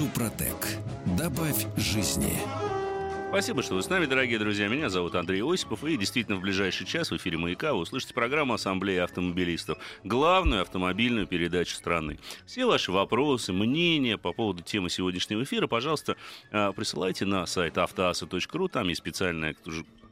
Супротек. Добавь жизни. Спасибо, что вы с нами, дорогие друзья. Меня зовут Андрей Осипов. И действительно, в ближайший час в эфире «Маяка» вы услышите программу Ассамблеи автомобилистов. Главную автомобильную передачу страны. Все ваши вопросы, мнения по поводу темы сегодняшнего эфира, пожалуйста, а, присылайте на сайт автоаса.ру. Там есть специальная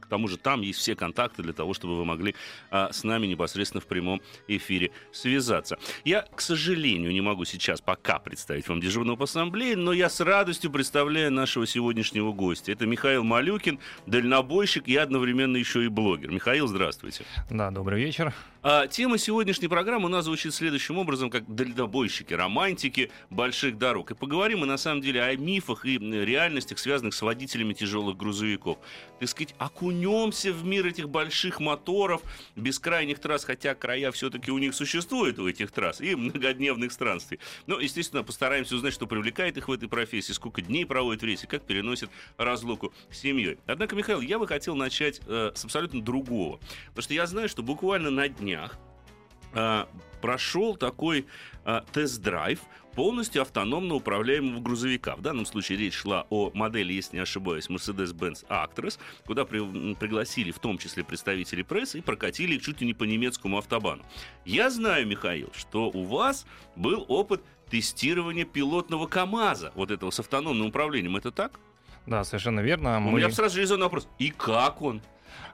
тому же там есть все контакты для того, чтобы вы могли а, с нами непосредственно в прямом эфире связаться. Я, к сожалению, не могу сейчас пока представить вам дежурного по ассамблее, но я с радостью представляю нашего сегодняшнего гостя. Это Михаил Малюкин, дальнобойщик и одновременно еще и блогер. Михаил, здравствуйте. Да, добрый вечер. А, тема сегодняшней программы у нас звучит следующим образом, как дальнобойщики, романтики больших дорог. И поговорим мы на самом деле о мифах и реальностях, связанных с водителями тяжелых грузовиков. Так сказать, окунемся в мир этих больших моторов, бескрайних трасс, хотя края все-таки у них существуют, у этих трасс, и многодневных странствий. Но, естественно, постараемся узнать, что привлекает их в этой профессии, сколько дней проводят в рейсе, как переносят разлуку с семьей. Однако, Михаил, я бы хотел начать э, с абсолютно другого. Потому что я знаю, что буквально на днях э, прошел такой э, тест-драйв полностью автономно управляемого грузовика. В данном случае речь шла о модели, если не ошибаюсь, Mercedes-Benz Actros, куда при, пригласили в том числе представителей прессы и прокатили их чуть ли не по немецкому автобану. Я знаю, Михаил, что у вас был опыт тестирования пилотного КАМАЗа, вот этого с автономным управлением. Это так? Да, совершенно верно. У Мы... меня сразу же резонный вопрос. И как он?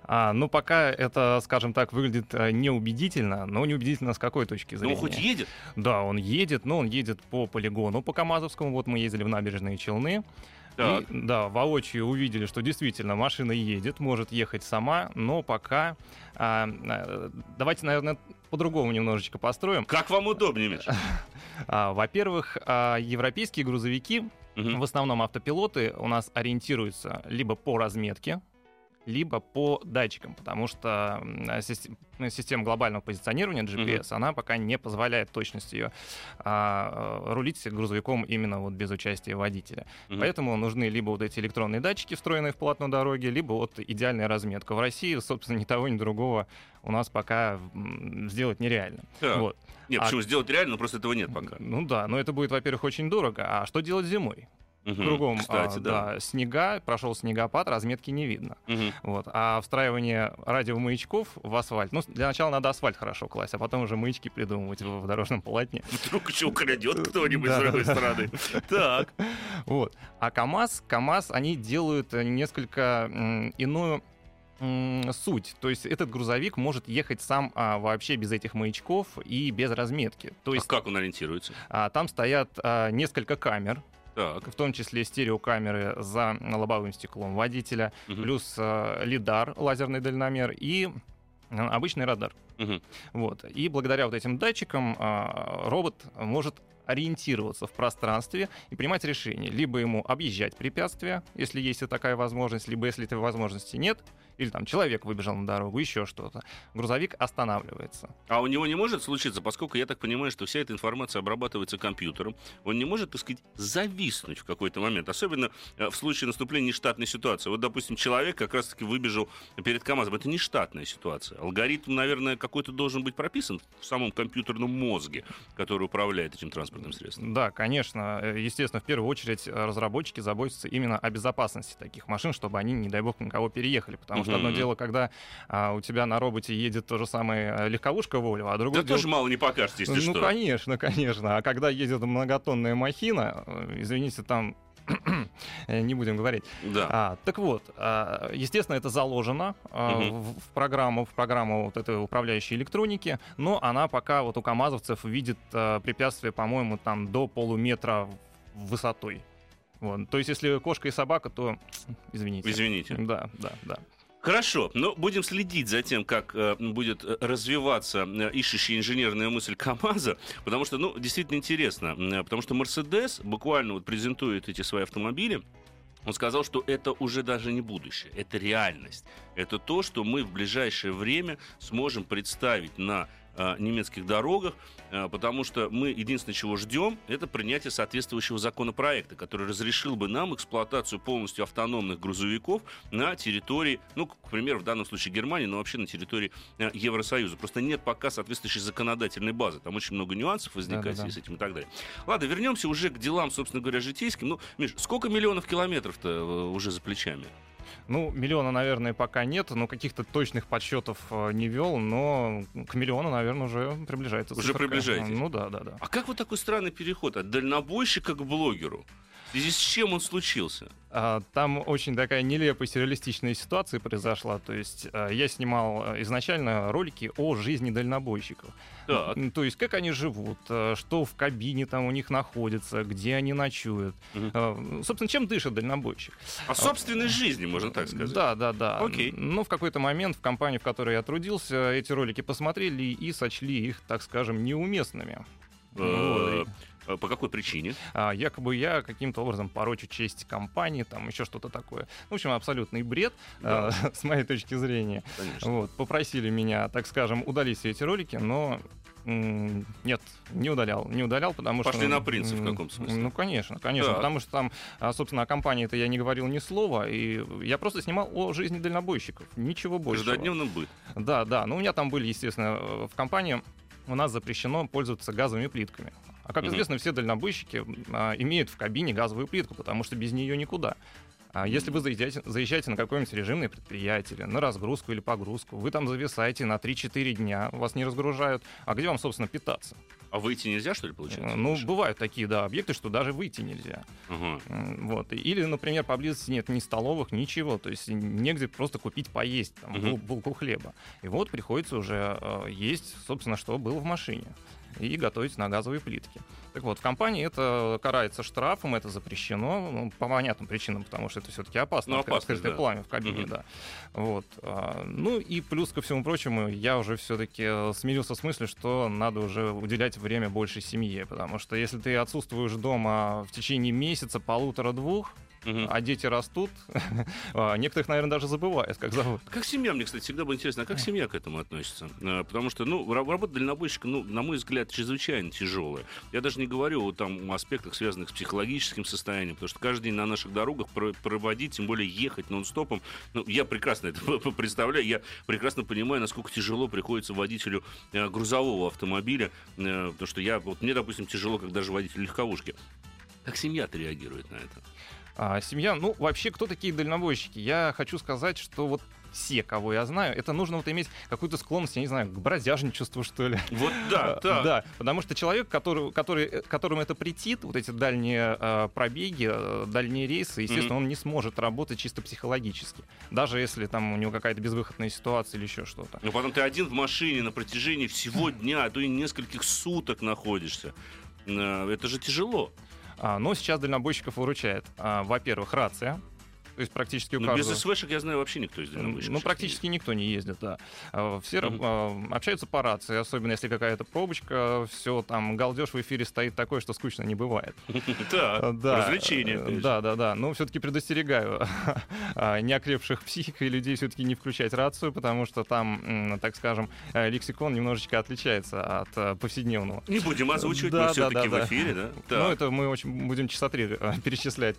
А, ну, пока это, скажем так, выглядит э, неубедительно, но неубедительно с какой точки зрения? Ну, хоть едет? Да, он едет, но он едет по полигону, по Камазовскому. Вот мы ездили в набережные Челны. И, да, воочию увидели, что действительно машина едет, может ехать сама, но пока... А, а давайте, наверное, по-другому немножечко построим. Как вам удобнее, Миша? А, во-первых, а, европейские грузовики, угу. в основном автопилоты, у нас ориентируются либо по разметке, либо по датчикам, потому что ну, система глобального позиционирования GPS, uh-huh. она пока не позволяет точности ее а, рулить грузовиком именно вот без участия водителя. Uh-huh. Поэтому нужны либо вот эти электронные датчики, встроенные в полотно дороги, либо вот идеальная разметка. В России, собственно, ни того, ни другого у нас пока сделать нереально. Yeah. Вот. Нет, а... почему сделать реально, но просто этого нет пока. Ну да, но это будет, во-первых, очень дорого. А что делать зимой? Угу, Кругом кстати, а, да. да, снега, прошел снегопад, разметки не видно. Угу. Вот. А встраивание радиомаячков в асфальт, ну, для начала надо асфальт хорошо класть, а потом уже маячки придумывать в, в дорожном полотне. Вдруг еще украдет кто-нибудь с другой стороны. Так. Вот. А КАМАЗ, КАМАЗ, они делают несколько иную суть. То есть этот грузовик может ехать сам а, вообще без этих маячков и без разметки. То а есть, а как он ориентируется? А, там стоят а, несколько камер, так. в том числе стереокамеры за лобовым стеклом водителя, угу. плюс э, лидар, лазерный дальномер и э, обычный радар. Угу. Вот. И благодаря вот этим датчикам э, робот может ориентироваться в пространстве и принимать решение. Либо ему объезжать препятствия, если есть такая возможность, либо если этой возможности нет, или там человек выбежал на дорогу, еще что-то, грузовик останавливается. А у него не может случиться, поскольку я так понимаю, что вся эта информация обрабатывается компьютером, он не может, так сказать, зависнуть в какой-то момент, особенно э, в случае наступления нештатной ситуации. Вот, допустим, человек как раз-таки выбежал перед КАМАЗом. Это нештатная ситуация. Алгоритм, наверное, какой-то должен быть прописан в самом компьютерном мозге, который управляет этим транспортным средством. Да, конечно. Э, естественно, в первую очередь разработчики заботятся именно о безопасности таких машин, чтобы они, не дай бог, никого переехали. Потому что одно дело, когда а, у тебя на роботе едет то же самое э, легковушка Volvo, а другое да дело... тоже мало не покажете, если ну, что. Ну, конечно, конечно. А когда едет многотонная махина, э, извините, там не будем говорить. Да. А, так вот, а, естественно, это заложено а, угу. в, в программу, в программу вот этой управляющей электроники, но она пока вот у КАМАЗовцев видит а, препятствие, по-моему, там до полуметра высотой. Вот. То есть, если кошка и собака, то извините. Извините. Да, да, да. Хорошо, но будем следить за тем, как э, будет э, развиваться э, ищущая инженерная мысль КАМАЗа, потому что, ну, действительно интересно, потому что Мерседес буквально вот презентует эти свои автомобили, он сказал, что это уже даже не будущее, это реальность. Это то, что мы в ближайшее время сможем представить на немецких дорогах, э, потому что мы единственное, чего ждем, это принятие соответствующего законопроекта, который разрешил бы нам эксплуатацию полностью автономных грузовиков на территории, ну, к примеру, в данном случае Германии, но вообще на территории э, Евросоюза. Просто нет пока соответствующей законодательной базы. Там очень много нюансов возникает да, да, да. с этим и так далее. Ладно, вернемся уже к делам, собственно говоря, житейским. Ну, Миш, сколько миллионов километров-то уже за плечами? Ну, миллиона, наверное, пока нет, но каких-то точных подсчетов э, не вел, но к миллиону, наверное, уже приближается. Уже циферка. приближаетесь? Ну да, да, да. А как вот такой странный переход от дальнобойщика к блогеру? В связи с чем он случился? А, там очень такая нелепая сюрреалистичная ситуация произошла. То есть а, я снимал а, изначально ролики о жизни дальнобойщиков. Так. То есть как они живут, что в кабине там у них находится, где они ночуют. Угу. Собственно, чем дышит дальнобойщик. О собственной жизни, можно так сказать. Да, да, да. Окей. Но в какой-то момент в компании, в которой я трудился, эти ролики посмотрели и сочли их, так скажем, неуместными. Э, Э, по какой причине? А, якобы я каким-то образом порочу честь компании, там еще что-то такое. В общем, абсолютный бред, да. а, с моей точки зрения. Конечно. Вот, попросили меня, так скажем, удалить все эти ролики, но нет, не удалял. Не удалял, потому Пошли что... Пошли на принцип в каком смысле? Ну, конечно, конечно. Так. Потому что там, а, собственно, о компании-то я не говорил ни слова, и я просто снимал о жизни дальнобойщиков. Ничего больше. Каждодневным быт. Да, да. Ну, у меня там были, естественно, в компании у нас запрещено пользоваться газовыми плитками. А как известно, все дальнобойщики а, имеют в кабине газовую плитку, потому что без нее никуда. А если вы заезжаете, заезжаете на какое-нибудь режимное предприятие, на разгрузку или погрузку, вы там зависаете на 3-4 дня, вас не разгружают, а где вам, собственно, питаться? А выйти нельзя, что ли, получается? Ну, больше? бывают такие, да, объекты, что даже выйти нельзя. Угу. Вот. Или, например, поблизости нет ни столовых, ничего. То есть негде просто купить поесть, там, угу. булку хлеба. И вот приходится уже э, есть, собственно, что было в машине и готовить на газовой плитке. Так вот, в компании это карается штрафом, это запрещено, ну, по понятным причинам, потому что это все-таки опасно, ну, да. пламя в кабине, угу. да. Вот. А, ну и плюс ко всему прочему, я уже все-таки смирился с мыслью, что надо уже уделять время больше семье, потому что если ты отсутствуешь дома в течение месяца, полутора-двух, угу. а дети растут, а, некоторых, наверное, даже забывают, как зовут. Как семья, мне, кстати, всегда было интересно, а как семья к этому относится? А, потому что, ну, работа дальнобойщика, ну, на мой взгляд, чрезвычайно тяжелая. Я даже не говорю о там аспектах, связанных с психологическим состоянием, потому что каждый день на наших дорогах проводить, тем более ехать нон-стопом, ну, я прекрасно это представляю, я прекрасно понимаю, насколько тяжело приходится водителю э, грузового автомобиля, э, потому что я, вот мне, допустим, тяжело, как даже водитель легковушки. Как семья-то реагирует на это? А, семья, ну, вообще, кто такие дальнобойщики? Я хочу сказать, что вот все, кого я знаю, это нужно вот иметь какую-то склонность, я не знаю, к бродяжничеству, что ли. Вот да, да. Да, потому что человек, который, который, которому это претит, вот эти дальние э, пробеги, э, дальние рейсы, естественно, mm-hmm. он не сможет работать чисто психологически. Даже если там у него какая-то безвыходная ситуация или еще что-то. Ну, потом ты один в машине на протяжении всего дня, а то и нескольких суток находишься. Э, это же тяжело. А, но сейчас дальнобойщиков выручает, а, во-первых, рация, то есть практически у каждого... без СВшек, я знаю, вообще никто из дальнобойщиков. Ну, практически никто не ездит, да. А, все mm-hmm. общаются по рации, особенно если какая-то пробочка, все там, галдеж в эфире стоит такой, что скучно не бывает. Да, развлечение. Да, да, да. Но все-таки предостерегаю неокрепших психик и людей все-таки не включать рацию, потому что там, так скажем, э, лексикон немножечко отличается от э, повседневного. Не будем озвучивать, мы все-таки в эфире, да? Ну, это мы очень будем часа три э, перечислять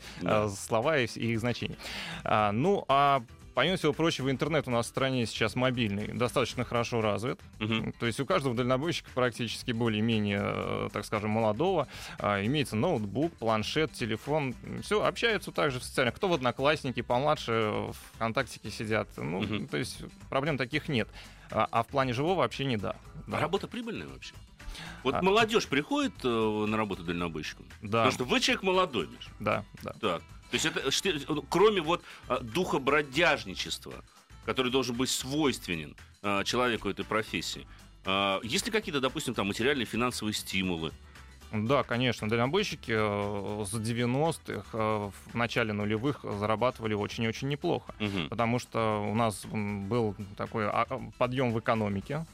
слова и их значения. А, ну, а Помимо всего прочего, интернет у нас в стране сейчас мобильный, достаточно хорошо развит. Uh-huh. То есть у каждого дальнобойщика практически более-менее, э, так скажем, молодого, а, имеется ноутбук, планшет, телефон. Все, общаются также в социальных. Кто в Одноклассники, помладше в ВКонтактике сидят. Ну, uh-huh. то есть проблем таких нет. А, а в плане живого общения, да. да. А работа прибыльная вообще? Вот а... молодежь приходит э, на работу дальнобойщиком? Да. Потому что вы человек молодой, Миш. Да, да. Так. То есть это кроме вот а, духа бродяжничества, который должен быть свойственен а, человеку этой профессии, а, есть ли какие-то, допустим, там материальные финансовые стимулы? Да, конечно, дальнобойщики э, с 90-х, э, в начале нулевых зарабатывали очень и очень неплохо, угу. потому что у нас был такой подъем в экономике,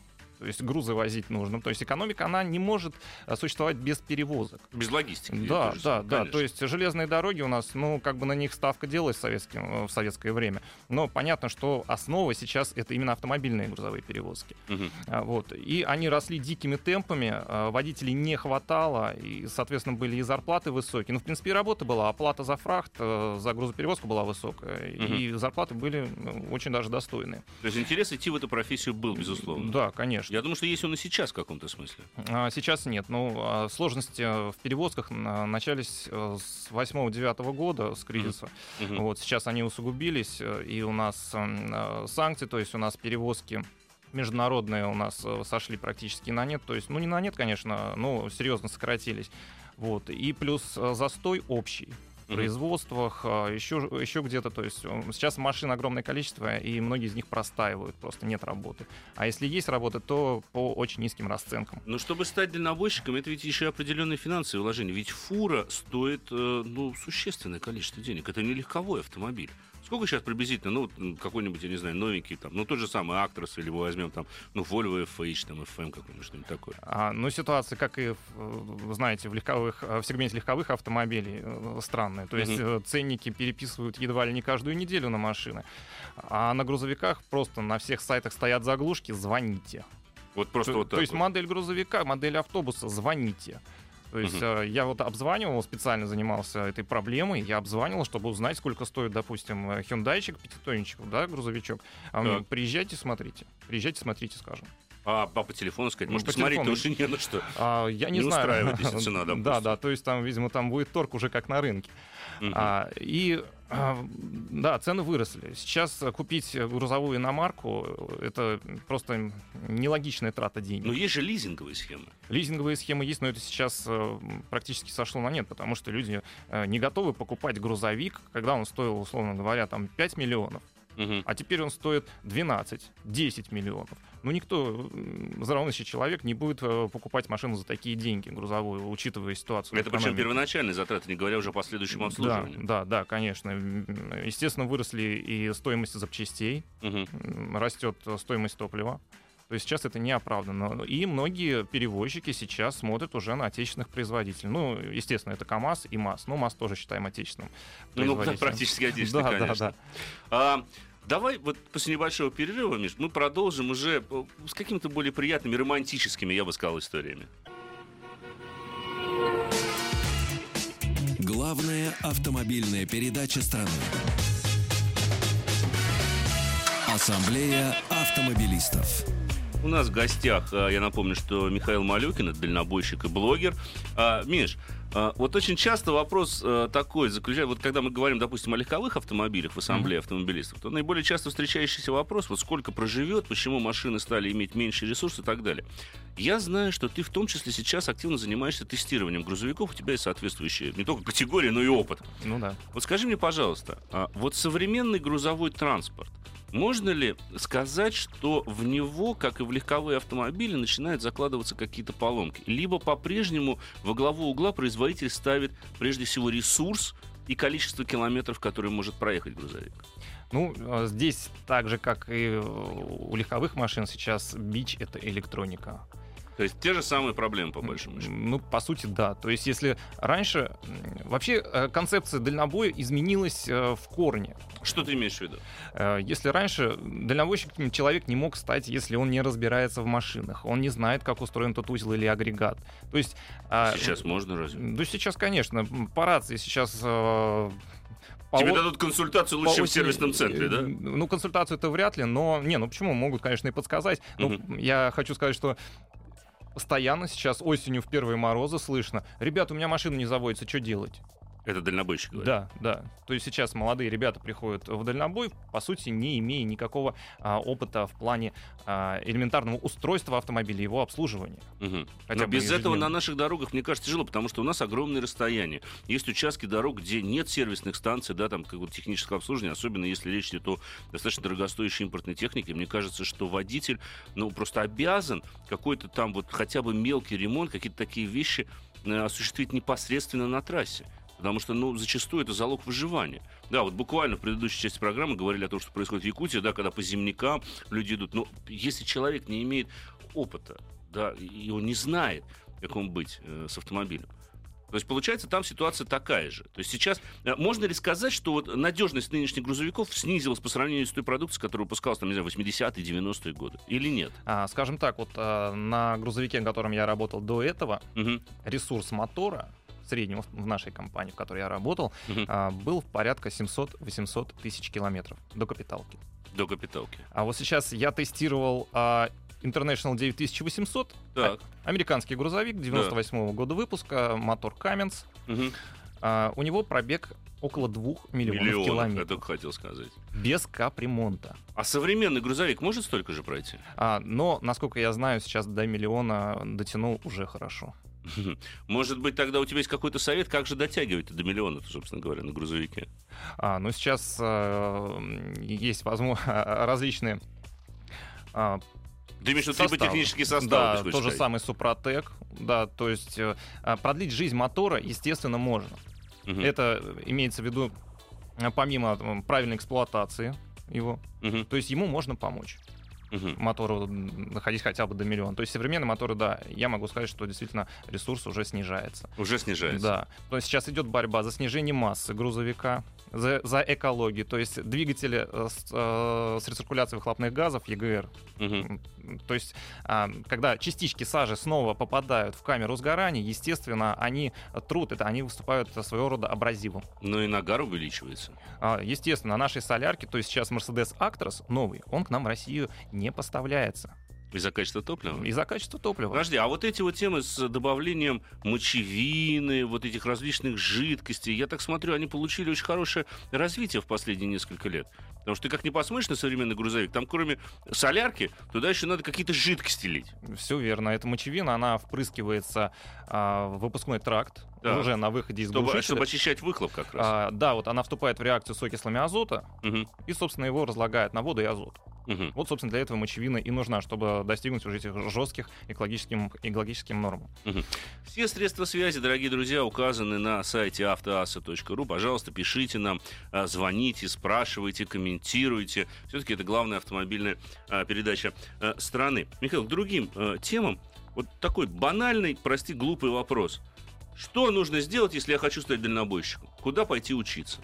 то есть грузы возить нужно. То есть экономика, она не может э, существовать без перевозок. Без логистики. Да, да, да. То есть железные дороги у нас, ну, как бы на них ставка делалась в, советским, э, в советское время. Но понятно, что основа сейчас это именно автомобильные грузовые перевозки. Угу. Вот. И они росли дикими темпами, а, водителей не хватало, и, соответственно, были и зарплаты высокие. Ну, в принципе, и работа была, оплата за фрахт, э, за грузоперевозку была высокая, угу. и зарплаты были ну, очень даже достойные. То есть интерес идти в эту профессию был, безусловно? Да, конечно. Я думаю, что есть он и сейчас в каком-то смысле. А, сейчас нет. Ну, а сложности в перевозках начались э, с 8-9 года, с кризиса. Mm-hmm. Вот, сейчас они усугубились, э, и у нас э, санкции, то есть у нас перевозки международные у нас сошли практически на нет. То есть, ну, не на нет, конечно, но серьезно сократились. Вот. И плюс застой общий производствах, еще, а, еще где-то. То есть сейчас машин огромное количество, и многие из них простаивают, просто нет работы. А если есть работа, то по очень низким расценкам. Но чтобы стать дальнобойщиком, это ведь еще определенные финансовые вложения. Ведь фура стоит э, ну, существенное количество денег. Это не легковой автомобиль. Сколько сейчас приблизительно, ну, какой-нибудь, я не знаю, новенький, там, ну, тот же самый Actros, или мы возьмем там, ну, Volvo FH, там, FM какой-нибудь, что-нибудь такое. А, ну, ситуация, как и, вы знаете, в, легковых, в сегменте легковых автомобилей э, странная. То есть uh-huh. ценники переписывают едва ли не каждую неделю на машины. А на грузовиках просто на всех сайтах стоят заглушки «звоните». Вот просто то, вот так То есть вот. модель грузовика, модель автобуса «звоните». То есть uh-huh. я вот обзванивал, специально занимался этой проблемой, я обзванивал, чтобы узнать, сколько стоит, допустим, хюндайчик, пятитонничек, да, грузовичок. А мне, приезжайте, смотрите, приезжайте, смотрите, скажем. А, а по телефону сказать? Может, по посмотреть телефону. уже не на что. А, я не, не знаю. устраивает, если цена, допустим. Да, да, то есть там, видимо, там будет торг уже как на рынке. Uh-huh. А, и да, цены выросли. Сейчас купить грузовую иномарку — это просто нелогичная трата денег. Но есть же лизинговые схемы. Лизинговые схемы есть, но это сейчас э, практически сошло на нет, потому что люди э, не готовы покупать грузовик, когда он стоил, условно говоря, там 5 миллионов. Угу. А теперь он стоит 12-10 миллионов. Ну, никто, здравомыслящий человек, не будет э, покупать машину за такие деньги, грузовую, учитывая ситуацию. Это причем первоначальные затраты, не говоря уже о последующем обслуживании. Да, да, да, конечно. Естественно, выросли и стоимость запчастей, угу. растет стоимость топлива. То есть сейчас это не оправдано. И многие перевозчики сейчас смотрят уже на отечественных производителей. Ну, естественно, это КАМАЗ и МАЗ. Ну, МАЗ тоже считаем отечественным Ну, да, практически отечественным, да, конечно. Да, да. А, Давай вот после небольшого перерыва, Миш, мы продолжим уже э, с какими-то более приятными, романтическими, я бы сказал, историями. Главная автомобильная передача страны. Ассамблея автомобилистов. У нас в гостях, э, я напомню, что Михаил Малюкин, это дальнобойщик и блогер. А, Миш, а, вот очень часто вопрос э, такой заключается, вот когда мы говорим, допустим, о легковых автомобилях в ассамблее автомобилистов, то наиболее часто встречающийся вопрос, вот сколько проживет, почему машины стали иметь меньше ресурсов и так далее. Я знаю, что ты в том числе сейчас активно занимаешься тестированием грузовиков, у тебя есть соответствующие не только категории, но и опыт. Ну да. Вот скажи мне, пожалуйста, а вот современный грузовой транспорт, можно ли сказать, что в него, как и в легковые автомобили, начинают закладываться какие-то поломки? Либо по-прежнему во главу угла производитель ставит прежде всего ресурс и количество километров, которые может проехать грузовик? Ну, а здесь так же, как и у легковых машин, сейчас бич — это электроника. То есть те же самые проблемы, по большому счету. Ну, по сути, да. То есть если раньше... Вообще э, концепция дальнобоя изменилась э, в корне. Что ты имеешь в виду? Э, если раньше дальнобойщиком человек не мог стать, если он не разбирается в машинах, он не знает, как устроен тот узел или агрегат. То есть... А, сейчас можно разве? Ну, сейчас, конечно. По рации сейчас по Тебе дадут консультацию лучше, чем в сервисном центре, да? Ну, консультацию это вряд ли, но не, ну почему? Могут, конечно, и подсказать. Угу. я хочу сказать, что постоянно сейчас осенью в первые морозы слышно, ребят, у меня машина не заводится, что делать? Это дальнобойщик говорит. Да, да. То есть сейчас молодые ребята приходят в дальнобой, по сути, не имея никакого а, опыта в плане а, элементарного устройства автомобиля, его обслуживания. Угу. Но без этого на наших дорогах, мне кажется, тяжело, потому что у нас огромные расстояния. Есть участки дорог, где нет сервисных станций, да, там какого-то технического обслуживания, особенно если речь идет о достаточно дорогостоящей импортной технике. Мне кажется, что водитель, ну, просто обязан какой-то там вот хотя бы мелкий ремонт, какие-то такие вещи э, осуществить непосредственно на трассе. Потому что, ну, зачастую это залог выживания. Да, вот буквально в предыдущей части программы говорили о том, что происходит в Якутии, да, когда по землякам люди идут. Но если человек не имеет опыта, да, и он не знает, как он быть э, с автомобилем, то есть, получается, там ситуация такая же. То есть сейчас э, можно ли сказать, что вот надежность нынешних грузовиков снизилась по сравнению с той продукцией, которая выпускалась, там, не знаю, 80-е, 90-е годы? Или нет? А, скажем так, вот а, на грузовике, на котором я работал до этого, угу. ресурс мотора среднего в нашей компании, в которой я работал, угу. а, был в порядка 700-800 тысяч километров до капиталки. До капиталки. А вот сейчас я тестировал а, International 9800. Так. Американский грузовик 98 -го да. года выпуска, мотор Cummins. Угу. А, у него пробег около 2 миллионов, миллионов километров. я только хотел сказать. Без капремонта. А современный грузовик может столько же пройти? А, но, насколько я знаю, сейчас до миллиона дотянул уже хорошо. Может быть, тогда у тебя есть какой-то совет, как же дотягивать до миллиона, собственно говоря, на грузовике? А, ну, сейчас э, есть возможно, различные э, ты имеешь в виду технический состав? Да, то же самое Супротек. Да, то есть э, а, продлить жизнь мотора, естественно, можно. Угу. Это имеется в виду помимо правильной эксплуатации его. Угу. То есть ему можно помочь угу. мотору находить хотя бы до миллиона. То есть современные моторы, да, я могу сказать, что действительно ресурс уже снижается. Уже снижается. Да. То есть сейчас идет борьба за снижение массы грузовика, за, за экологию, то есть двигатели э, с, э, с рециркуляцией выхлопных газов ЕГР. Угу. То есть, э, когда частички сажи снова попадают в камеру сгорания, естественно, они трут, это они выступают своего рода абразивом. Ну и нагар увеличивается. А, естественно, на нашей солярке, то есть сейчас Mercedes Actros новый, он к нам в Россию не поставляется. Из-за качества топлива? Из-за качества топлива. Подожди, а вот эти вот темы с добавлением мочевины, вот этих различных жидкостей, я так смотрю, они получили очень хорошее развитие в последние несколько лет. Потому что ты как не посмотришь на современный грузовик, там кроме солярки, туда еще надо какие-то жидкости лить. Все верно. Эта мочевина, она впрыскивается а, в выпускной тракт, да. уже на выходе из чтобы, глушителя. Чтобы очищать выхлоп как раз. А, да, вот она вступает в реакцию с окислами азота угу. и, собственно, его разлагает на воду и азот. Угу. Вот, собственно, для этого мочевина и нужна, чтобы достигнуть уже этих жестких экологическим, экологическим нормам. Угу. Все средства связи, дорогие друзья, указаны на сайте автоаса.ру. Пожалуйста, пишите нам, а, звоните, спрашивайте, комментируйте. Все-таки это главная автомобильная а, передача а, страны. Михаил, к другим темам. Вот такой банальный, прости, глупый вопрос. Что нужно сделать, если я хочу стать дальнобойщиком? Куда пойти учиться?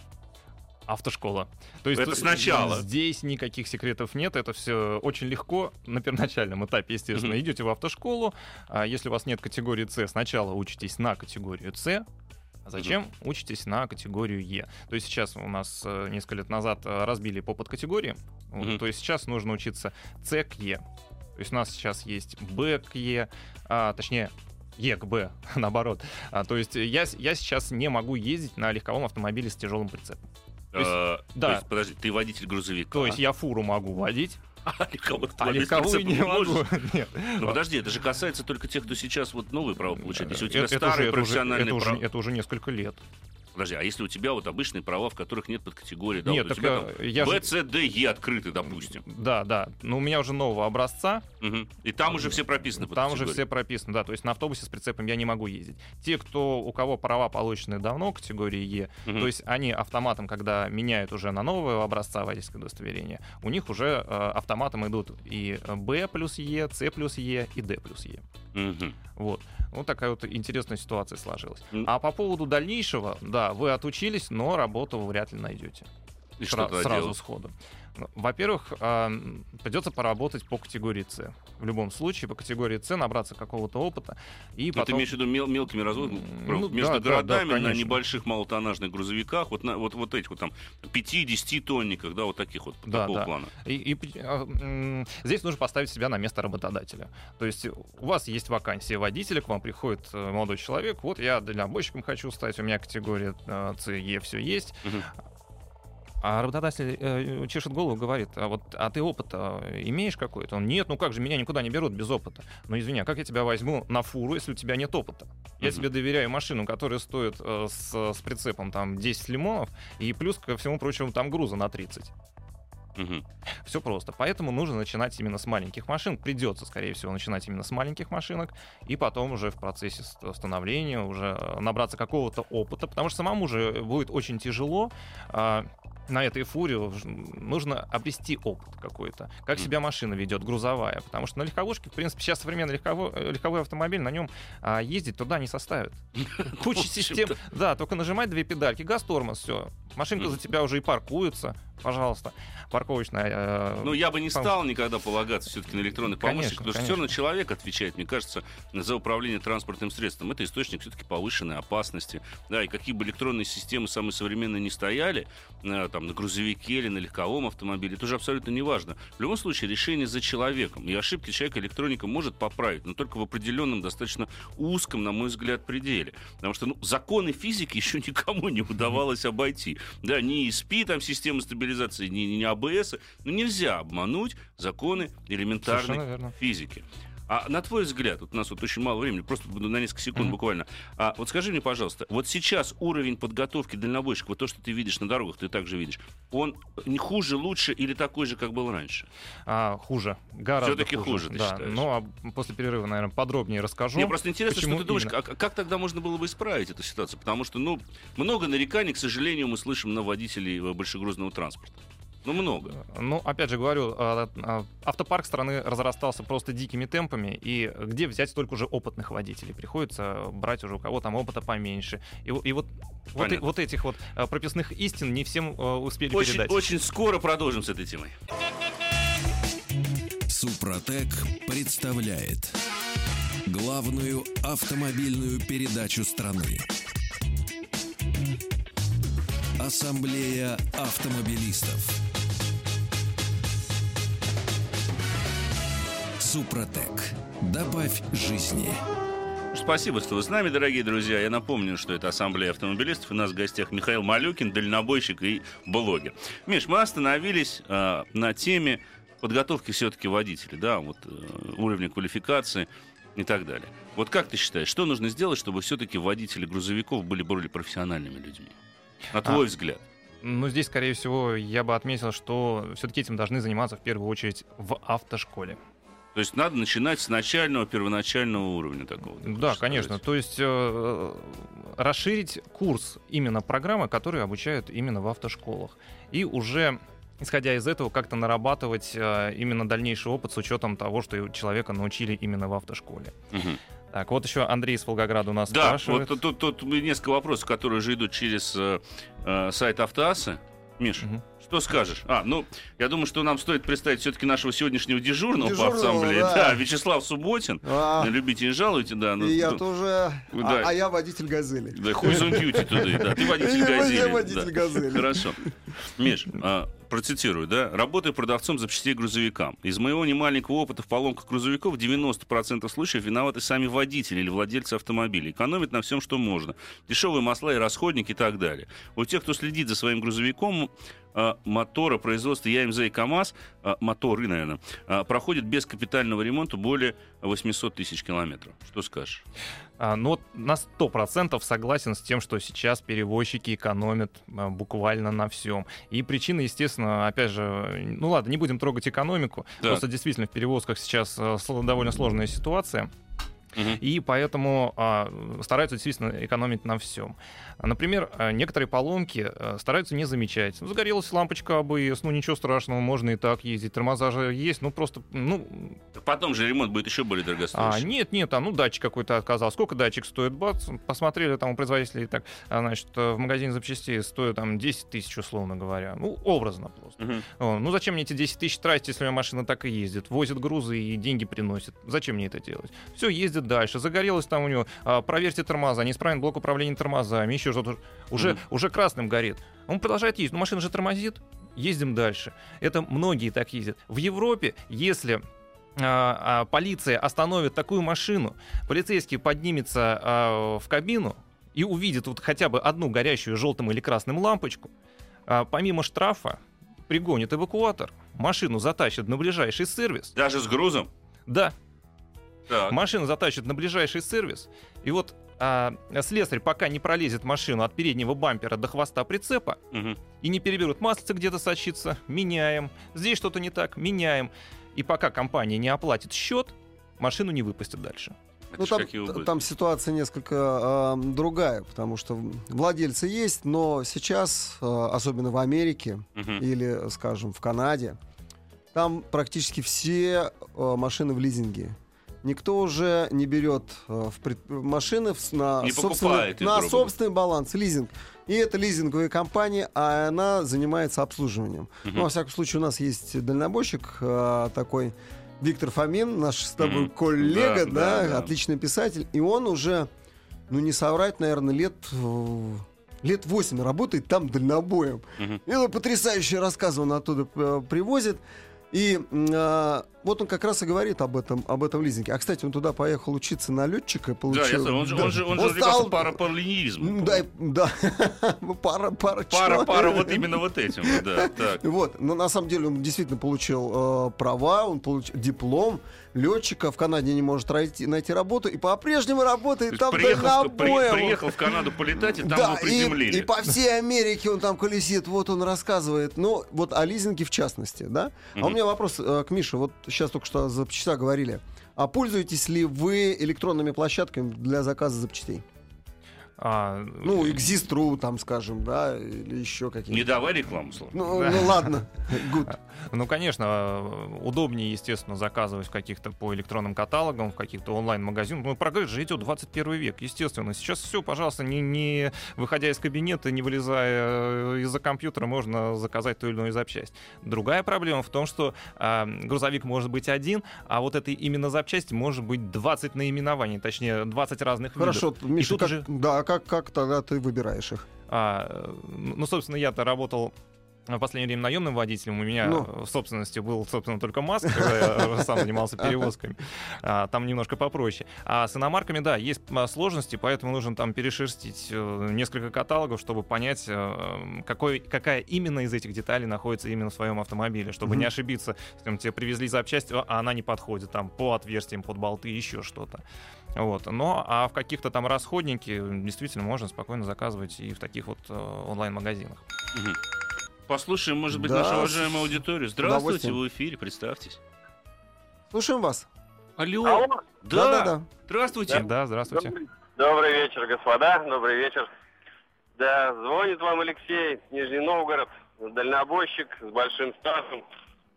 Автошкола. То есть это сначала. Здесь никаких секретов нет, это все очень легко на первоначальном этапе, естественно. Mm-hmm. Идете в автошколу, а если у вас нет категории С, сначала учитесь на категорию С, а зачем mm-hmm. учитесь на категорию Е? То есть сейчас у нас э, несколько лет назад э, разбили по подкатегории, mm-hmm. то есть сейчас нужно учиться С к Е. То есть у нас сейчас есть Б к Е, а, точнее Е к Б, наоборот. А, то есть я, я сейчас не могу ездить на легковом автомобиле с тяжелым прицепом. То есть, э, да. То есть, подожди, ты водитель грузовика. То есть я фуру могу водить. А легковую, а легковую не могу. Нет. Ну подожди, это же касается только тех, кто сейчас вот новые права получает. Если у тебя это, старые это профессиональные уже, это, уже, это уже несколько лет. Подожди, а если у тебя вот обычные права, в которых нет подкатегории, да, нет, вот так у тебя там я D, E открыты, допустим. Да, да. Но у меня уже нового образца. Угу. И там уже все прописано Там уже все прописано, да. То есть на автобусе с прицепом я не могу ездить. Те, кто, у кого права получены давно, категории Е, угу. то есть они автоматом, когда меняют уже на нового образца водительского удостоверения, у них уже э, автоматом идут и B плюс Е, С плюс Е и D плюс Е. Угу. Вот. Вот такая вот интересная ситуация сложилась. А по поводу дальнейшего, да, вы отучились, но работу вы вряд ли найдете. И Сра- что сразу делать? сходу. Во-первых, придется поработать по категории С. В любом случае, по категории С набраться какого-то опыта. И Но потом... ты имеешь в виду мел- мелкими разводами? Ну, между да, городами да, да, на небольших малотоннажных грузовиках, вот, на, вот, вот этих вот там 5-10 тонниках, да, вот таких вот, да, такого да. плана. И, и, а, здесь нужно поставить себя на место работодателя. То есть у вас есть вакансия водителя, к вам приходит э, молодой человек, вот я дальнобойщиком хочу стать, у меня категория э, С, Е все есть. Угу. А работодатель э, чешет голову, говорит, а вот, а ты опыт имеешь какой-то? Он, нет, ну как же, меня никуда не берут без опыта. Ну извини, а как я тебя возьму на фуру, если у тебя нет опыта? Я mm-hmm. тебе доверяю машину, которая стоит э, с, с прицепом там 10 лимонов, и плюс ко всему прочему там груза на 30. Мгм. Все просто. Поэтому нужно начинать именно с маленьких машин. Придется, скорее всего, начинать именно с маленьких машинок. И потом уже в процессе ст- становления уже э, набраться какого-то опыта. Потому что самому же будет очень тяжело а, на этой фуре уж нужно обрести опыт какой-то. Как себя машина ведет, грузовая. Потому что на легковушке, в принципе, сейчас современный легковой, э, легковой автомобиль, на нем а, ездить туда не составит. Куча систем. Да, только нажимать две педальки, газ, тормоз, все. Машинка за тебя уже и паркуется. Пожалуйста. Парковочная. э, Ну, я бы не стал никогда полагаться все-таки на электронных помощников, потому что все равно человек отвечает, мне кажется, за управление транспортным средством. Это источник все-таки повышенной опасности. Да, и какие бы электронные системы самые современные не стояли, э, там, на грузовике или на легковом автомобиле, это уже абсолютно не важно. В любом случае, решение за человеком. И ошибки человека электроника может поправить, но только в определенном, достаточно узком, на мой взгляд, пределе. Потому что ну, законы физики еще никому не удавалось обойти. Да, ни ESP, там, система стабилизации, ни, ни АБС. Ну, нельзя обмануть законы элементарной физики. А на твой взгляд, вот у нас вот очень мало времени, просто на несколько секунд Мгм. буквально. А вот скажи мне, пожалуйста, вот сейчас уровень подготовки дальнобойщиков, вот то, что ты видишь на дорогах, ты также видишь, он не хуже, лучше или такой же, как был раньше? А, хуже. Гораздо Всё-таки хуже, ты да. считаешь? Ну, а после перерыва, наверное, подробнее расскажу. Мне просто интересно, почему что ты думаешь, именно. а как тогда можно было бы исправить эту ситуацию? Потому что, ну, много нареканий, к сожалению, мы слышим на водителей большегрузного транспорта. Ну, много. Ну, опять же говорю, а, а, автопарк страны разрастался просто дикими темпами, и где взять столько уже опытных водителей? Приходится брать уже у кого там опыта поменьше. И, и вот, вот, Понятно. вот этих вот прописных истин не всем успели Очень, передать. очень скоро продолжим с этой темой. Супротек представляет главную автомобильную передачу страны. Ассамблея автомобилистов. Супротек. Добавь жизни. Спасибо, что вы с нами, дорогие друзья. Я напомню, что это Ассамблея автомобилистов. У нас в гостях Михаил Малюкин, дальнобойщик и блогер. Миш, мы остановились э, на теме подготовки все-таки водителей, да, вот э, уровня квалификации и так далее. Вот как ты считаешь, что нужно сделать, чтобы все-таки водители грузовиков были более профессиональными людьми? На твой взгляд. Ну, здесь, скорее всего, я бы отметил, что все-таки этим должны заниматься в первую очередь в автошколе. То есть надо начинать с начального, первоначального уровня такого. Да, конечно. сказать? То есть э, расширить курс именно программы, которые обучают именно в автошколах. И уже исходя из этого, как-то нарабатывать э, именно дальнейший опыт с учетом того, что человека научили именно в автошколе. Мгм. Так, вот еще Андрей из Волгограда у нас Да, спрашивает. вот тут, тут несколько вопросов, которые уже идут через э, э, сайт Автоассы. Миша, Мгм. что скажешь? А, ну, я думаю, что нам стоит представить все-таки нашего сегодняшнего дежурного, по Дежурного, ассамблее. да. Да, Вячеслав Субботин. А, Любите не жалуйте, да. ну, и я ну, тоже. Да. А, а я водитель газели. Да, on duty today, да. Ты водитель Я газели. водитель да. газели. Хорошо. Миш, а, процитирую, да. Работаю продавцом запчастей грузовикам. Из моего немаленького опыта в поломках грузовиков 90% случаев виноваты сами водители или владельцы автомобилей. Экономят на всем, что можно. Дешевые масла и расходники и так далее. У тех, кто следит за своим грузовиком, мотора производства ЯМЗ и КАМАЗ, а, моторы, наверное, а, проходят без капитального ремонта более 800 тысяч километров. Что скажешь? А, ну, на 100% согласен с тем, что сейчас перевозчики экономят а, буквально на всем. И причина, естественно, опять же, ну ладно, не будем трогать экономику. Да. Просто действительно в перевозках сейчас а, довольно сложная ситуация. И поэтому а, стараются действительно экономить на всем. Например, а, некоторые поломки а, стараются не замечать. Ну, Загорелась лампочка АБС, ну ничего страшного, можно и так ездить. Тормоза же есть, ну просто, ну, Потом же ремонт будет еще более а, дорогостоящий. нет, нет, а ну датчик какой-то отказал. Сколько датчик стоит? Бац, посмотрели там у производителей, так, а, значит, э, в магазине запчастей стоит там 10 тысяч, условно говоря. Ну, образно просто. О, ну, зачем мне эти 10 тысяч тратить, если у меня машина так и ездит? Возит грузы и деньги приносит. Зачем мне это делать? Все, ездит дальше. Загорелось там у него. а, проверьте тормоза. Неисправен блок управления тормозами. Еще что-то. Уже, Мгм. уже красным горит. Он продолжает ездить. Но машина же тормозит. Ездим дальше. Это многие так ездят. В Европе, если а, а, полиция остановит такую машину, полицейский поднимется а, в кабину и увидит вот хотя бы одну горящую желтым или красным лампочку, помимо штрафа пригонит эвакуатор, машину затащит на ближайший сервис. Даже с грузом? Да, Так. машину затащит на ближайший сервис, и вот а, слесарь пока не пролезет машину от переднего бампера до хвоста прицепа Мгм. и не переберут маслица где-то сочится, меняем. Здесь что-то не так, меняем. И пока компания не оплатит счет, машину не выпустят дальше. Это Ну, там, там ситуация несколько а, другая, потому что владельцы есть, но сейчас, а, особенно в Америке Мгм. или, скажем, в Канаде, там практически все а, машины в лизинге. Никто уже не берет а, в пред- машины на, Не собственный, их, на собственный баланс, лизинг. И это лизинговая компания, а она занимается обслуживанием. Мгм. Ну, во всяком случае, у нас есть дальнобойщик а, такой Виктор Фомин, наш с тобой Мгм. коллега, Да, да, да, да. отличный писатель. И он уже, ну не соврать, наверное, лет, э, лет 8 работает там дальнобоем. Мгм. И он потрясающие рассказы он оттуда э, привозит. И а, вот он как раз и говорит об этом, об этом лизинге. А, кстати, он туда поехал учиться на летчика. Да, Получил, я знаю, он же, да. он же, он же Он стал- пара Да, и- да. пара, пара, Пара, пара вот именно вот этим, да, так. Вот, но на самом деле он действительно получил э, права, он получил диплом летчика, в Канаде не может найти, найти работу, и по-прежнему работает там приехал, при- приехал в Канаду полетать, и там да, его и, приземлили. и по всей Америке он там колесит, вот он рассказывает. Ну, вот о лизинге в частности, да? А у меня вопрос э, к Мише. Вот сейчас только что за запчаста говорили. А пользуетесь ли вы электронными площадками для заказа запчастей? А, Ну, Exist.ru, там, скажем, да, или еще Не какие-нибудь. давай рекламу, Слав. Ну, ну, ладно, good. Ну, конечно, э, удобнее, естественно, заказывать в каких-то по электронным каталогам, в каких-то онлайн-магазинах. Ну, прогресс же идет 21 век, естественно. Сейчас все, пожалуйста, не, не выходя из кабинета, не вылезая э, из-за компьютера, можно заказать ту или иную запчасть. Другая проблема в том, что а, грузовик может быть один, а вот этой именно запчасти может быть 20 наименований, точнее, 20 разных Хорошо, видов. Миша, тут как, уже- да, как, как тогда ты выбираешь их? А, э, ну, собственно, я-то работал в последнее время наемным водителем. У меня Ну. в собственности был, собственно, только Маск, когда я сам занимался перевозками. А, Там немножко попроще. А с иномарками, да, есть а, сложности, поэтому нужно там перешерстить э, несколько каталогов, чтобы понять, э, какой, какая именно из этих деталей находится именно в своем автомобиле, чтобы Мгм. не ошибиться. Скажем, тебе привезли запчасть, а она не подходит там по отверстиям, под болты, еще что-то. Вот. Но а в каких-то там расходники действительно можно спокойно заказывать и в таких вот э, онлайн-магазинах. Мгм. Послушаем, может быть, Да, нашу уважаемую аудиторию. Здравствуйте, вы в эфире, представьтесь. Слушаем вас. Алло, Алло. да, Да-да-да. здравствуйте. Да, здравствуйте. Добрый, добрый вечер, господа. Добрый вечер. Да, звонит вам Алексей, Нижний Новгород, дальнобойщик с большим стажем.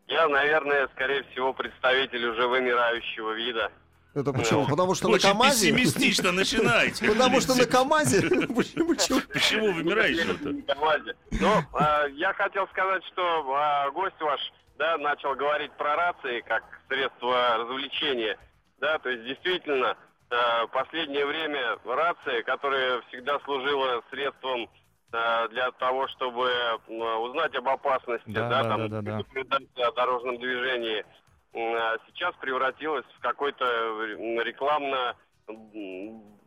Я, наверное, скорее всего, представитель уже вымирающего вида. Это почему? Ну, Потому что на Очень КамАЗе... пессимистично начинаете. Потому что на КамАЗе... Почему? почему? Почему КамАЗе. Но а, я хотел сказать, что а, гость ваш да, начал говорить про рации как средство развлечения. Да, то есть действительно а, в последнее время рация, которая всегда служила средством для того, чтобы узнать об опасности, Да, да, там, да, да, да. о дорожном движении, сейчас превратилась в какой-то рекламно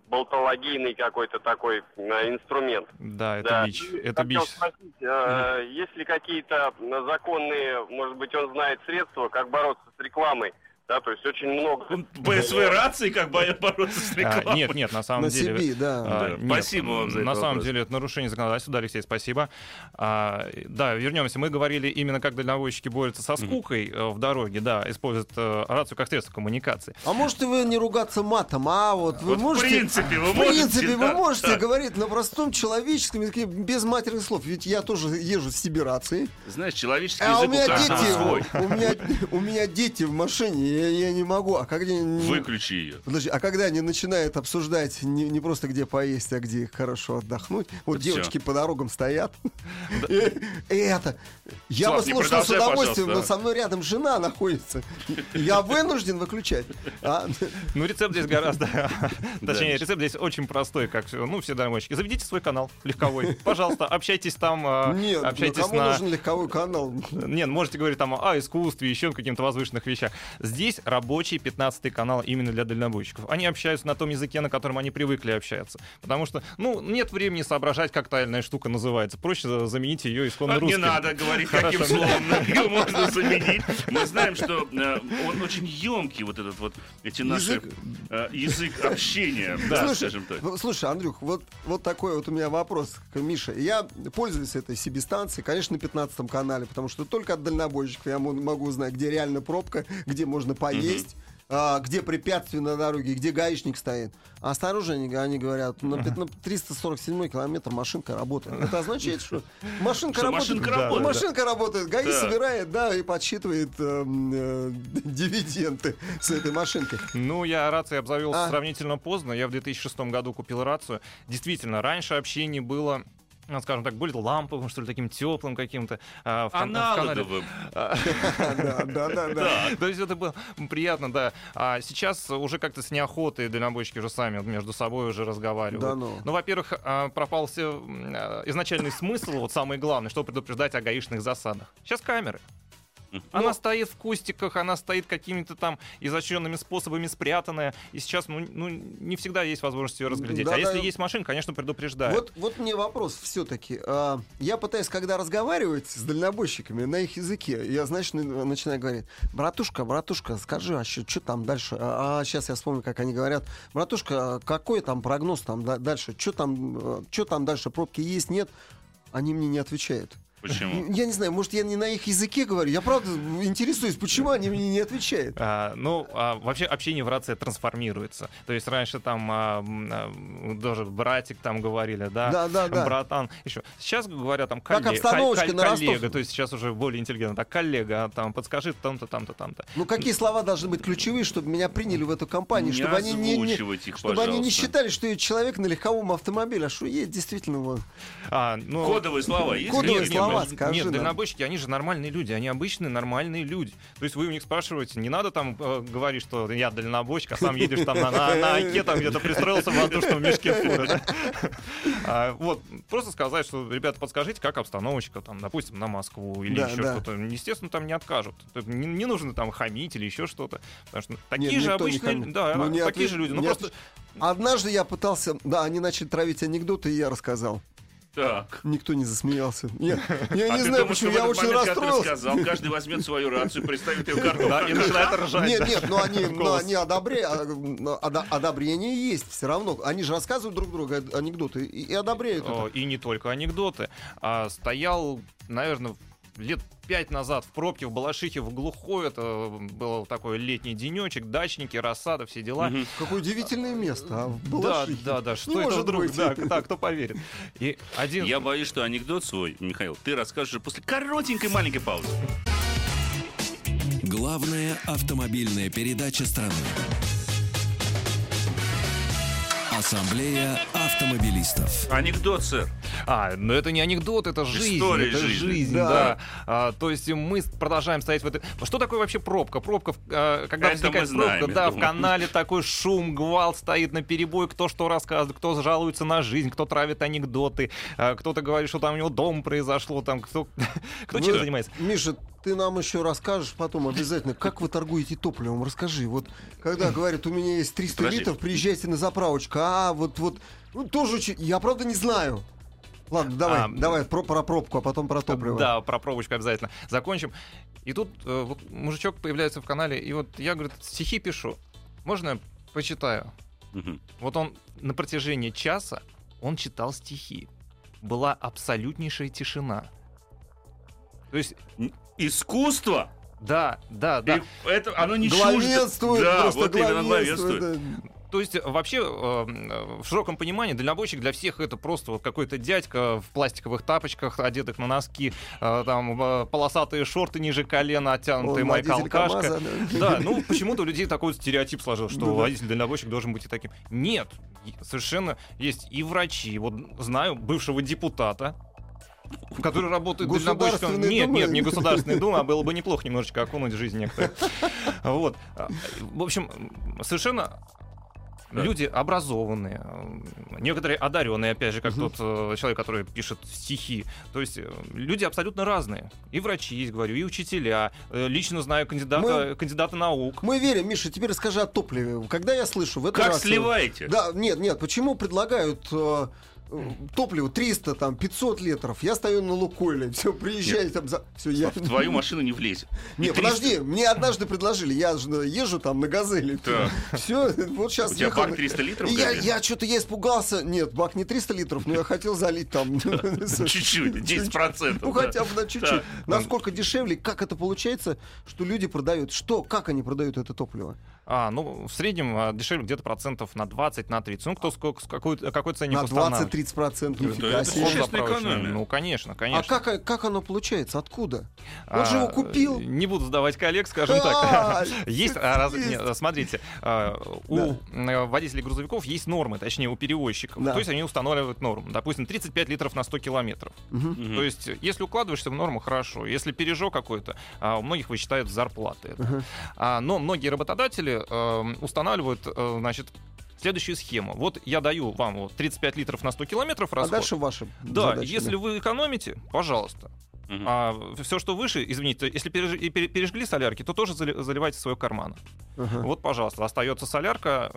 болтологийный какой-то такой а, инструмент. Да, это Да. бич. Это хотел бич. спросить, э, есть ли какие-то законные, может быть, он знает средства, как бороться с рекламой? Да, то есть очень много. ПСВ рации как бы бороться с А, рекламой. нет, нет, на самом На деле. себе, да. а, Да, нет, спасибо вам за На этот самом деле это нарушение законодательства. Да, Алексей, спасибо. А, да, вернемся. Мы говорили именно как дальнобойщики борются со скукой э, в дороге, да, используют э, рацию как средство коммуникации. А можете вы не ругаться матом, а вот вы Вот можете... в принципе, вы В можете. принципе, да, вы можете да. говорить на простом человеческом языке, без матерных слов. Ведь я тоже езжу с Сибирацией. Знаешь, человеческий А у язык меня у каждого дети, свой. у меня, у меня дети в машине, я, я не могу. А когда Выключи ее. Подожди, а когда они начинают обсуждать не, не просто где поесть, а где хорошо отдохнуть, вот Это девочки по дорогам стоят. И и это. Я не слушал с удовольствием, но со мной рядом жена находится. Я вынужден выключать. А? Ну, рецепт здесь гораздо... Точнее, рецепт здесь очень простой, как ну, все дальнобойщики. Заведите свой канал легковой. Пожалуйста, общайтесь там. э, Нет, ну общайтесь кому нужен легковой канал? Нет, можете говорить там о искусстве, еще о каких-то возвышенных вещах. Здесь Здесь рабочий 15 канал именно для дальнобойщиков. Они общаются на том языке, на котором они привыкли общаться. Потому что, ну, нет времени соображать, как тайная штука называется. Проще заменить ее исконно А, русским. Не надо говорить, Хорошо. каким словом ее можно заменить. Мы знаем, что э, он очень емкий, вот этот вот, эти наши Язык. э, язык общения, да, слушай, скажем так. слушай, Андрюх, вот, вот такой вот у меня вопрос к Мише. Я пользуюсь этой CB-станцией, конечно, на 15 канале, потому что только от дальнобойщиков я мо- могу узнать, где реально пробка, где можно поесть. а, где препятствия на дороге, где гаишник стоит. А снаружи они, они говорят, на, пят- на 347 километр машинка работает. Это означает, что машинка Что работает. машинка Да, работает. Машинка работает, ГАИ Да. собирает, да, и подсчитывает эм, э, дивиденды с этой машинкой. Ну, я рацией обзавелся А. сравнительно поздно. Я в 2006 году купил рацию. Действительно, раньше общение было ну, скажем так, более ламповым, что ли, таким теплым каким-то. а, в. Аналоговым. Да, да, да, да. То есть это было приятно, да. А сейчас уже как-то с неохотой дальнобойщики уже сами между собой уже разговаривают. Да ну. Ну, во-первых, а, пропал все м, а, изначальный смысл, вот самое главное, что предупреждать о гаишных засадах. Сейчас камеры. Она Ну, стоит в кустиках, она стоит какими-то там изощренными способами спрятанная. И сейчас, ну, ну не всегда есть возможность ее разглядеть. Да, а если да. есть машина, конечно, предупреждают. Вот, вот мне вопрос все-таки. я пытаюсь, когда разговаривать с дальнобойщиками на их языке, я, значит, на- начинаю говорить, братушка, братушка, скажи, а что там дальше? А, сейчас я вспомню, как они говорят, братушка, а какой там прогноз там да- дальше? Что там, что там дальше? Пробки есть, нет? Они мне не отвечают. Почему? Я не знаю, может, я не на их языке говорю. Я правда интересуюсь, почему они мне не отвечают. А, ну, а, вообще общение в рации трансформируется. То есть раньше там а, а, даже братик там говорили, да, Да, да, да. братан, еще. Сейчас говорят там Как колле- обстановочка на Ростов. коллега, то есть сейчас уже более интеллигентно. Так, коллега, там, подскажи там-то, там-то, там-то. Ну, какие слова должны быть ключевые, чтобы меня приняли в эту компанию, Не чтобы они не, не- их, чтобы они не пожалуйста. считали, что я человек на легковом автомобиле, а что есть действительно вот. А, ну, Кодовые слова есть? Кодовые какие-нибудь? Слова, Нет, скажи Нет, нам. дальнобойщики, они же нормальные люди, они обычные нормальные люди. То есть вы у них спрашиваете, не надо там э, говорить, что я дальнобойщик, а сам едешь там на, на, на оке, там где-то пристроился в воздушном мешке. А, Вот, просто сказать, что, ребята, подскажите, как обстановочка, там, допустим, на Москву или еще что-то. Естественно, там не откажут. Не, нужно там хамить или еще что-то. Потому что такие же обычные, да, Ну, такие же люди. Ну просто Однажды я пытался, да, они начали травить анекдоты, и я рассказал. Так. Никто не засмеялся. Я, я А не знаю, думаешь, почему, я очень момент, как ты расстроился. рассказал, каждый возьмет свою рацию, представит ее карту. да, и начинает ржать. Нет, да. нет, но они, но они одобря- а, одобрение есть все равно. Они же рассказывают друг другу анекдоты и, и одобряют О, это. И не только анекдоты. А, стоял, наверное, лет пять назад в пробке в Балашихе в глухой. Это был такой летний денечек, дачники, рассада, все дела. Мгм. Какое удивительное место, а? в Да, Балашихе. да, да, что Не это вдруг, быть. да, да, кто поверит. И один... Я боюсь, что анекдот свой, Михаил, ты расскажешь после коротенькой маленькой паузы. Главная автомобильная передача страны. Ассамблея автомобилистов. Анекдот, сэр. А, но это не анекдот, это жизнь. История это жизни. жизнь, Да. да. А, то есть мы продолжаем стоять в этой... Что такое вообще пробка? Пробка, в- а, когда Это возникает знаем, пробка, да, в думаю. канале такой шум, гвалт стоит на перебой, кто что рассказывает, кто жалуется на жизнь, кто травит анекдоты, а, кто-то говорит, что там у него дом произошло, там кто, кто Ну, чем занимается. Миша, ты нам еще расскажешь потом обязательно, как вы торгуете топливом, расскажи. Вот когда говорят, у меня есть 300 Подожди. литров, приезжайте на заправочку. А, вот, вот, ну, тоже очень... Я, правда, не знаю. Ладно, давай, А, давай про, про пробку, а потом про топливо. Да, про пробочку обязательно. Закончим. И тут э, вот мужичок появляется в канале, и вот я, говорит, стихи пишу. Можно я почитаю? Вот он на протяжении часа он читал стихи. Была абсолютнейшая тишина. То есть, Искусство. да, да, да. И это, оно не Главенствует, чуждо. Да, просто вот именно главенствует. главенствует. да. То есть вообще э, э, в широком понимании дальнобойщик для всех это просто вот какой-то дядька в пластиковых тапочках, одетых на носки, э, там э, полосатые шорты ниже колена, оттянутая Он майка водитель алкашка. КамАЗа, да. Да, ну почему-то у людей такой стереотип сложился, что Ну да. водитель-дальнобойщик должен быть и таким. Нет, совершенно есть и врачи. Вот знаю бывшего депутата, который работает дальнобойщиком. Нет, дума? нет, не Государственная Дума, а было бы неплохо немножечко окунуть в жизнь некоторых. Вот. В общем, совершенно Да. Люди образованные, некоторые одаренные, опять же, как тот э, человек, который пишет стихи. То есть э, люди абсолютно разные. И врачи есть, говорю, и учителя. Э, Лично знаю кандидата, кандидата наук. Мы верим, Миша, теперь расскажи о топливе. Когда я слышу в этот Как раз... сливаете? Да, нет, нет, почему предлагают э, топливо 300, там, 500 литров? Я стою на Лукойле, все, приезжаю там за... Все, я... В твою машину не влезет. Не, И 300 подожди, мне однажды предложили, я же езжу там на газели. Так. Все, вот сейчас У тебя ехал. бак 300 литров Я, я что-то я испугался. Нет, бак не 300 литров, но я хотел залить там. Чуть-чуть, 10%. Ну, да. хотя бы на чуть-чуть. Насколько дешевле, как это получается, что люди продают? Что, как они продают это топливо? А, ну, в среднем а, дешевле где-то процентов на 20, на 30. Ну, кто сколько, с какой, какой ценник На устанавливает. 20-30%. Нифига это себе. Ну, конечно, А конечно. как, как оно получается? Откуда? Он же его А, купил. Не буду сдавать коллег, скажем А, так. Есть, а, есть. смотрите, а, у э, водителей грузовиков есть нормы, точнее, у перевозчиков. То есть они устанавливают норму. Допустим, 35 литров на 100 километров. То есть, если укладываешься в норму, хорошо. Если пережог какой-то, а, у многих высчитают зарплаты. А, но многие работодатели э, устанавливают, э, значит, следующую схему. Вот я даю вам вот 35 литров на 100 километров А расход. дальше ваши Да, задачи, если вы экономите, пожалуйста. Мгм. А все, что выше, извините, если пережгли солярки, то тоже зали- заливайте в свой карман. Ага. Вот, пожалуйста, остается солярка,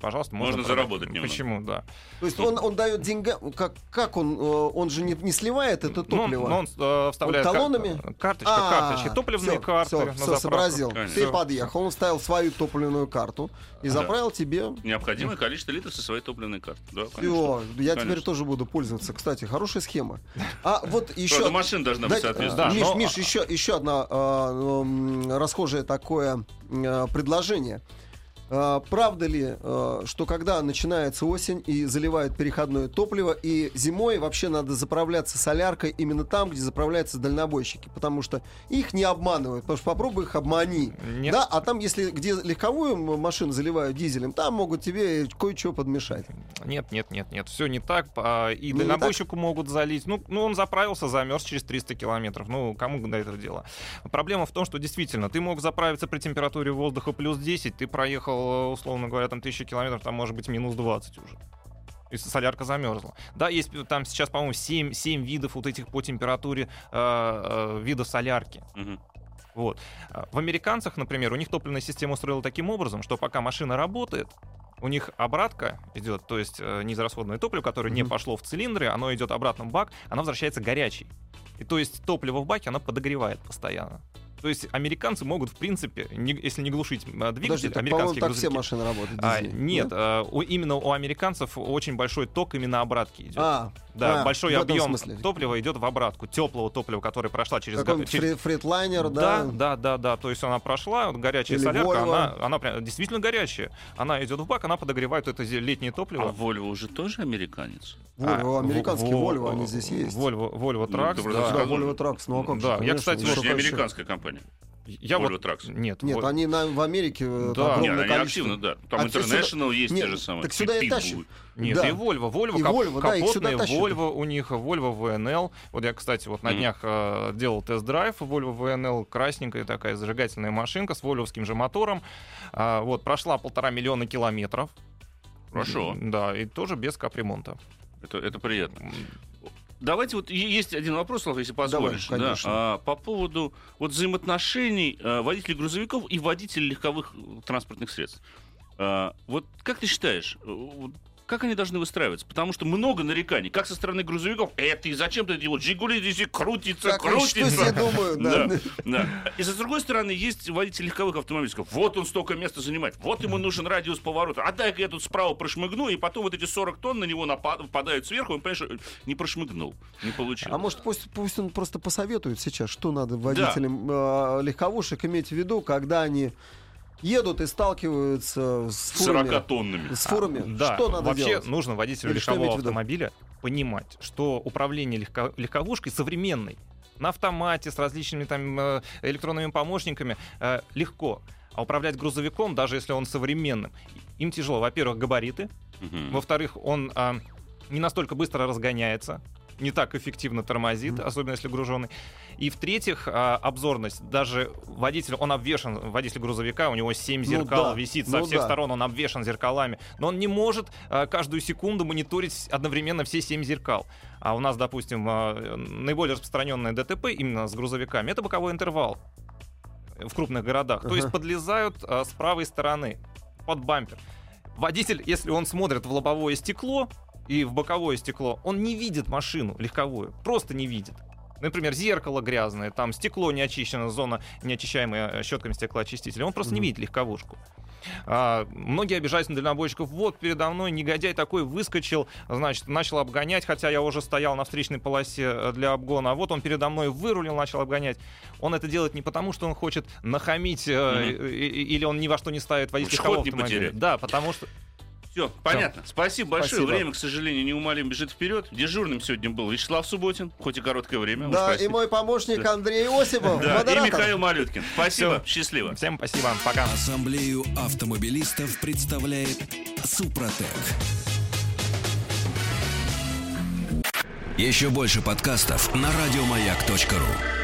пожалуйста, можно, Можно заработать немного. Почему, да. То есть он, он дает деньга, как, как он, э, он же не, не сливает это Ну, он- топливо? ну, он, э, вставляет Он кар- талонами? карточка, А, карточки, топливные всё, карты всё, заправку. сообразил. Конечно. Ты Всё. подъехал, он вставил свою топливную карту и Да. заправил тебе. Необходимое количество литров со своей топливной карты. Да, конечно. Все, я теперь Конечно. тоже буду пользоваться. Кстати, хорошая схема. А вот еще... Правда, машина должна быть Дайте, соответствующая. Миш, Миш, еще, еще одно э, расхожее такое э, предложение. Э, Правда ли, э, что когда начинается осень и заливают переходное топливо, и зимой вообще надо заправляться соляркой именно там, где заправляются дальнобойщики, потому что их не обманывают, потому что попробуй их обмани. Нет. Да, а там, если где легковую машину заливают дизелем, там могут тебе кое-что подмешать. Нет, нет, нет, нет, все не так. а, И Ну, дальнобойщику могут залить. Ну, ну, он заправился, замерз через 300 километров. Ну, кому до этого дело? Проблема в том, что действительно, ты мог заправиться при температуре воздуха плюс 10, ты проехал, условно говоря, там 1000 километров, там может быть минус 20 уже. Если солярка замерзла. Да, есть там сейчас, по-моему, 7, 7 видов вот этих по температуре э, э, видов солярки. Мгм. Вот. А В американцах, например, у них топливная система устроена таким образом, что пока машина работает, у них обратка идет, то есть э, неизрасходное топливо, которое не Мгм. пошло в цилиндры, оно идет обратно в бак, оно возвращается горячей. И то есть топливо в баке, оно подогревает постоянно. То есть американцы могут, в принципе, не- если не глушить э, двигатель, Подожди, так, американские так все грузовики- машины работают. А, нет, да? э, у- именно у американцев очень большой ток именно обратки идет. А, да, а, большой объем смысле. топлива идет в обратку, теплого топлива, которое прошла через, Какой-нибудь через- фредлайнер, да, да? да, да, да. То есть она прошла, вот горячая Или солярка, Volvo. она, она прям действительно горячая. Она идет в бак, она подогревает это летнее А топливо. Вольво уже тоже американец? Volvo, А, американские Во- Volvo, они здесь есть. Volvo, Volvo Ну, Trucks, ты да. Да. Volvo Trucks, ну а как Да, же, я, конечно, кстати, ну, Это же не американская компания. Я Volvo вот Trucks. нет, Нет, вот- они на, в Америке э, Да. огромное Не, они количество. активно, да. Там А те сюда- International есть те Нет, же самые. так сюда и тащат. Нет, Да. и Volvo, Volvo, И кап- Volvo, да, капотные тащат. Volvo у них, Volvo VNL. Вот я, кстати, вот на Мгм. днях э, делал тест-драйв Volvo VNL, красненькая такая зажигательная машинка с вольвовским же мотором. А, вот, прошла полтора миллиона километров. Хорошо. Да, и тоже без капремонта. Это, это приятно. Давайте вот есть один вопрос, Слава, если позволишь. Давай, да. конечно. А, по поводу вот взаимоотношений а, водителей грузовиков и водителей легковых э, транспортных средств. А, вот как ты считаешь, э, как они должны выстраиваться? Потому что много нареканий, как со стороны грузовиков. Это и зачем ты делаешь? Жигули здесь и крутится, Как что крутится. себе думают, да. Да, да. И с другой стороны, есть водитель легковых автомобилей, вот он столько места занимает, вот ему нужен радиус поворота, а дай-ка я тут справа прошмыгну, и потом вот эти 40 тонн на него напад- падают сверху, он, понимаешь, не прошмыгнул, не получилось. А может, пусть, пусть он просто посоветует сейчас, что надо водителям э, легковушек иметь в виду, когда они едут и сталкиваются с фурами. 40 тоннами. С фурами. Да, что надо вообще делать? нужно водителю Или легкового автомобиля понимать, что управление легко- легковушкой современной, на автомате, с различными там э, электронными помощниками, э, легко. А управлять грузовиком, даже если он современным, им тяжело. Во-первых, габариты. Мгм. Во-вторых, он а, не настолько быстро разгоняется. Не так эффективно тормозит, особенно если груженный. И в-третьих, а, обзорность. Даже водитель, он обвешен, водитель грузовика, у него 7 Ну зеркал да, висит ну со всех да. сторон, он обвешен зеркалами. Но он не может а, каждую секунду мониторить одновременно все 7 зеркал. А у нас, допустим, а, наиболее распространенное ДТП именно с грузовиками это боковой интервал в крупных городах. То есть подлезают а, с правой стороны под бампер. Водитель, если он смотрит в лобовое стекло и в боковое стекло, он не видит машину легковую, просто не видит. Например, зеркало грязное, там стекло не очищено, зона неочищаемая э, щетками стеклоочистителя. Он просто не Мгм. видит легковушку. А, многие обижаются на дальнобойщиков. Вот передо мной негодяй такой выскочил, значит, начал обгонять, хотя я уже стоял на встречной полосе э, для обгона. А вот он передо мной вырулил, начал обгонять. Он это делает не потому, что он хочет нахамить э, и- и- или он ни во что не ставит не автомобиля. Да, потому что Все, понятно. Спасибо большое. Спасибо. Время, к сожалению, неумолимо бежит вперед. Дежурным сегодня был Вячеслав Субботин, хоть и короткое время. Да, и мой помощник Андрей Осипов, Да, и. Михаил Малюткин. Спасибо, счастливо. всем спасибо, пока. Ассамблею автомобилистов представляет Супротек. Еще больше подкастов на радиомаяк.ру.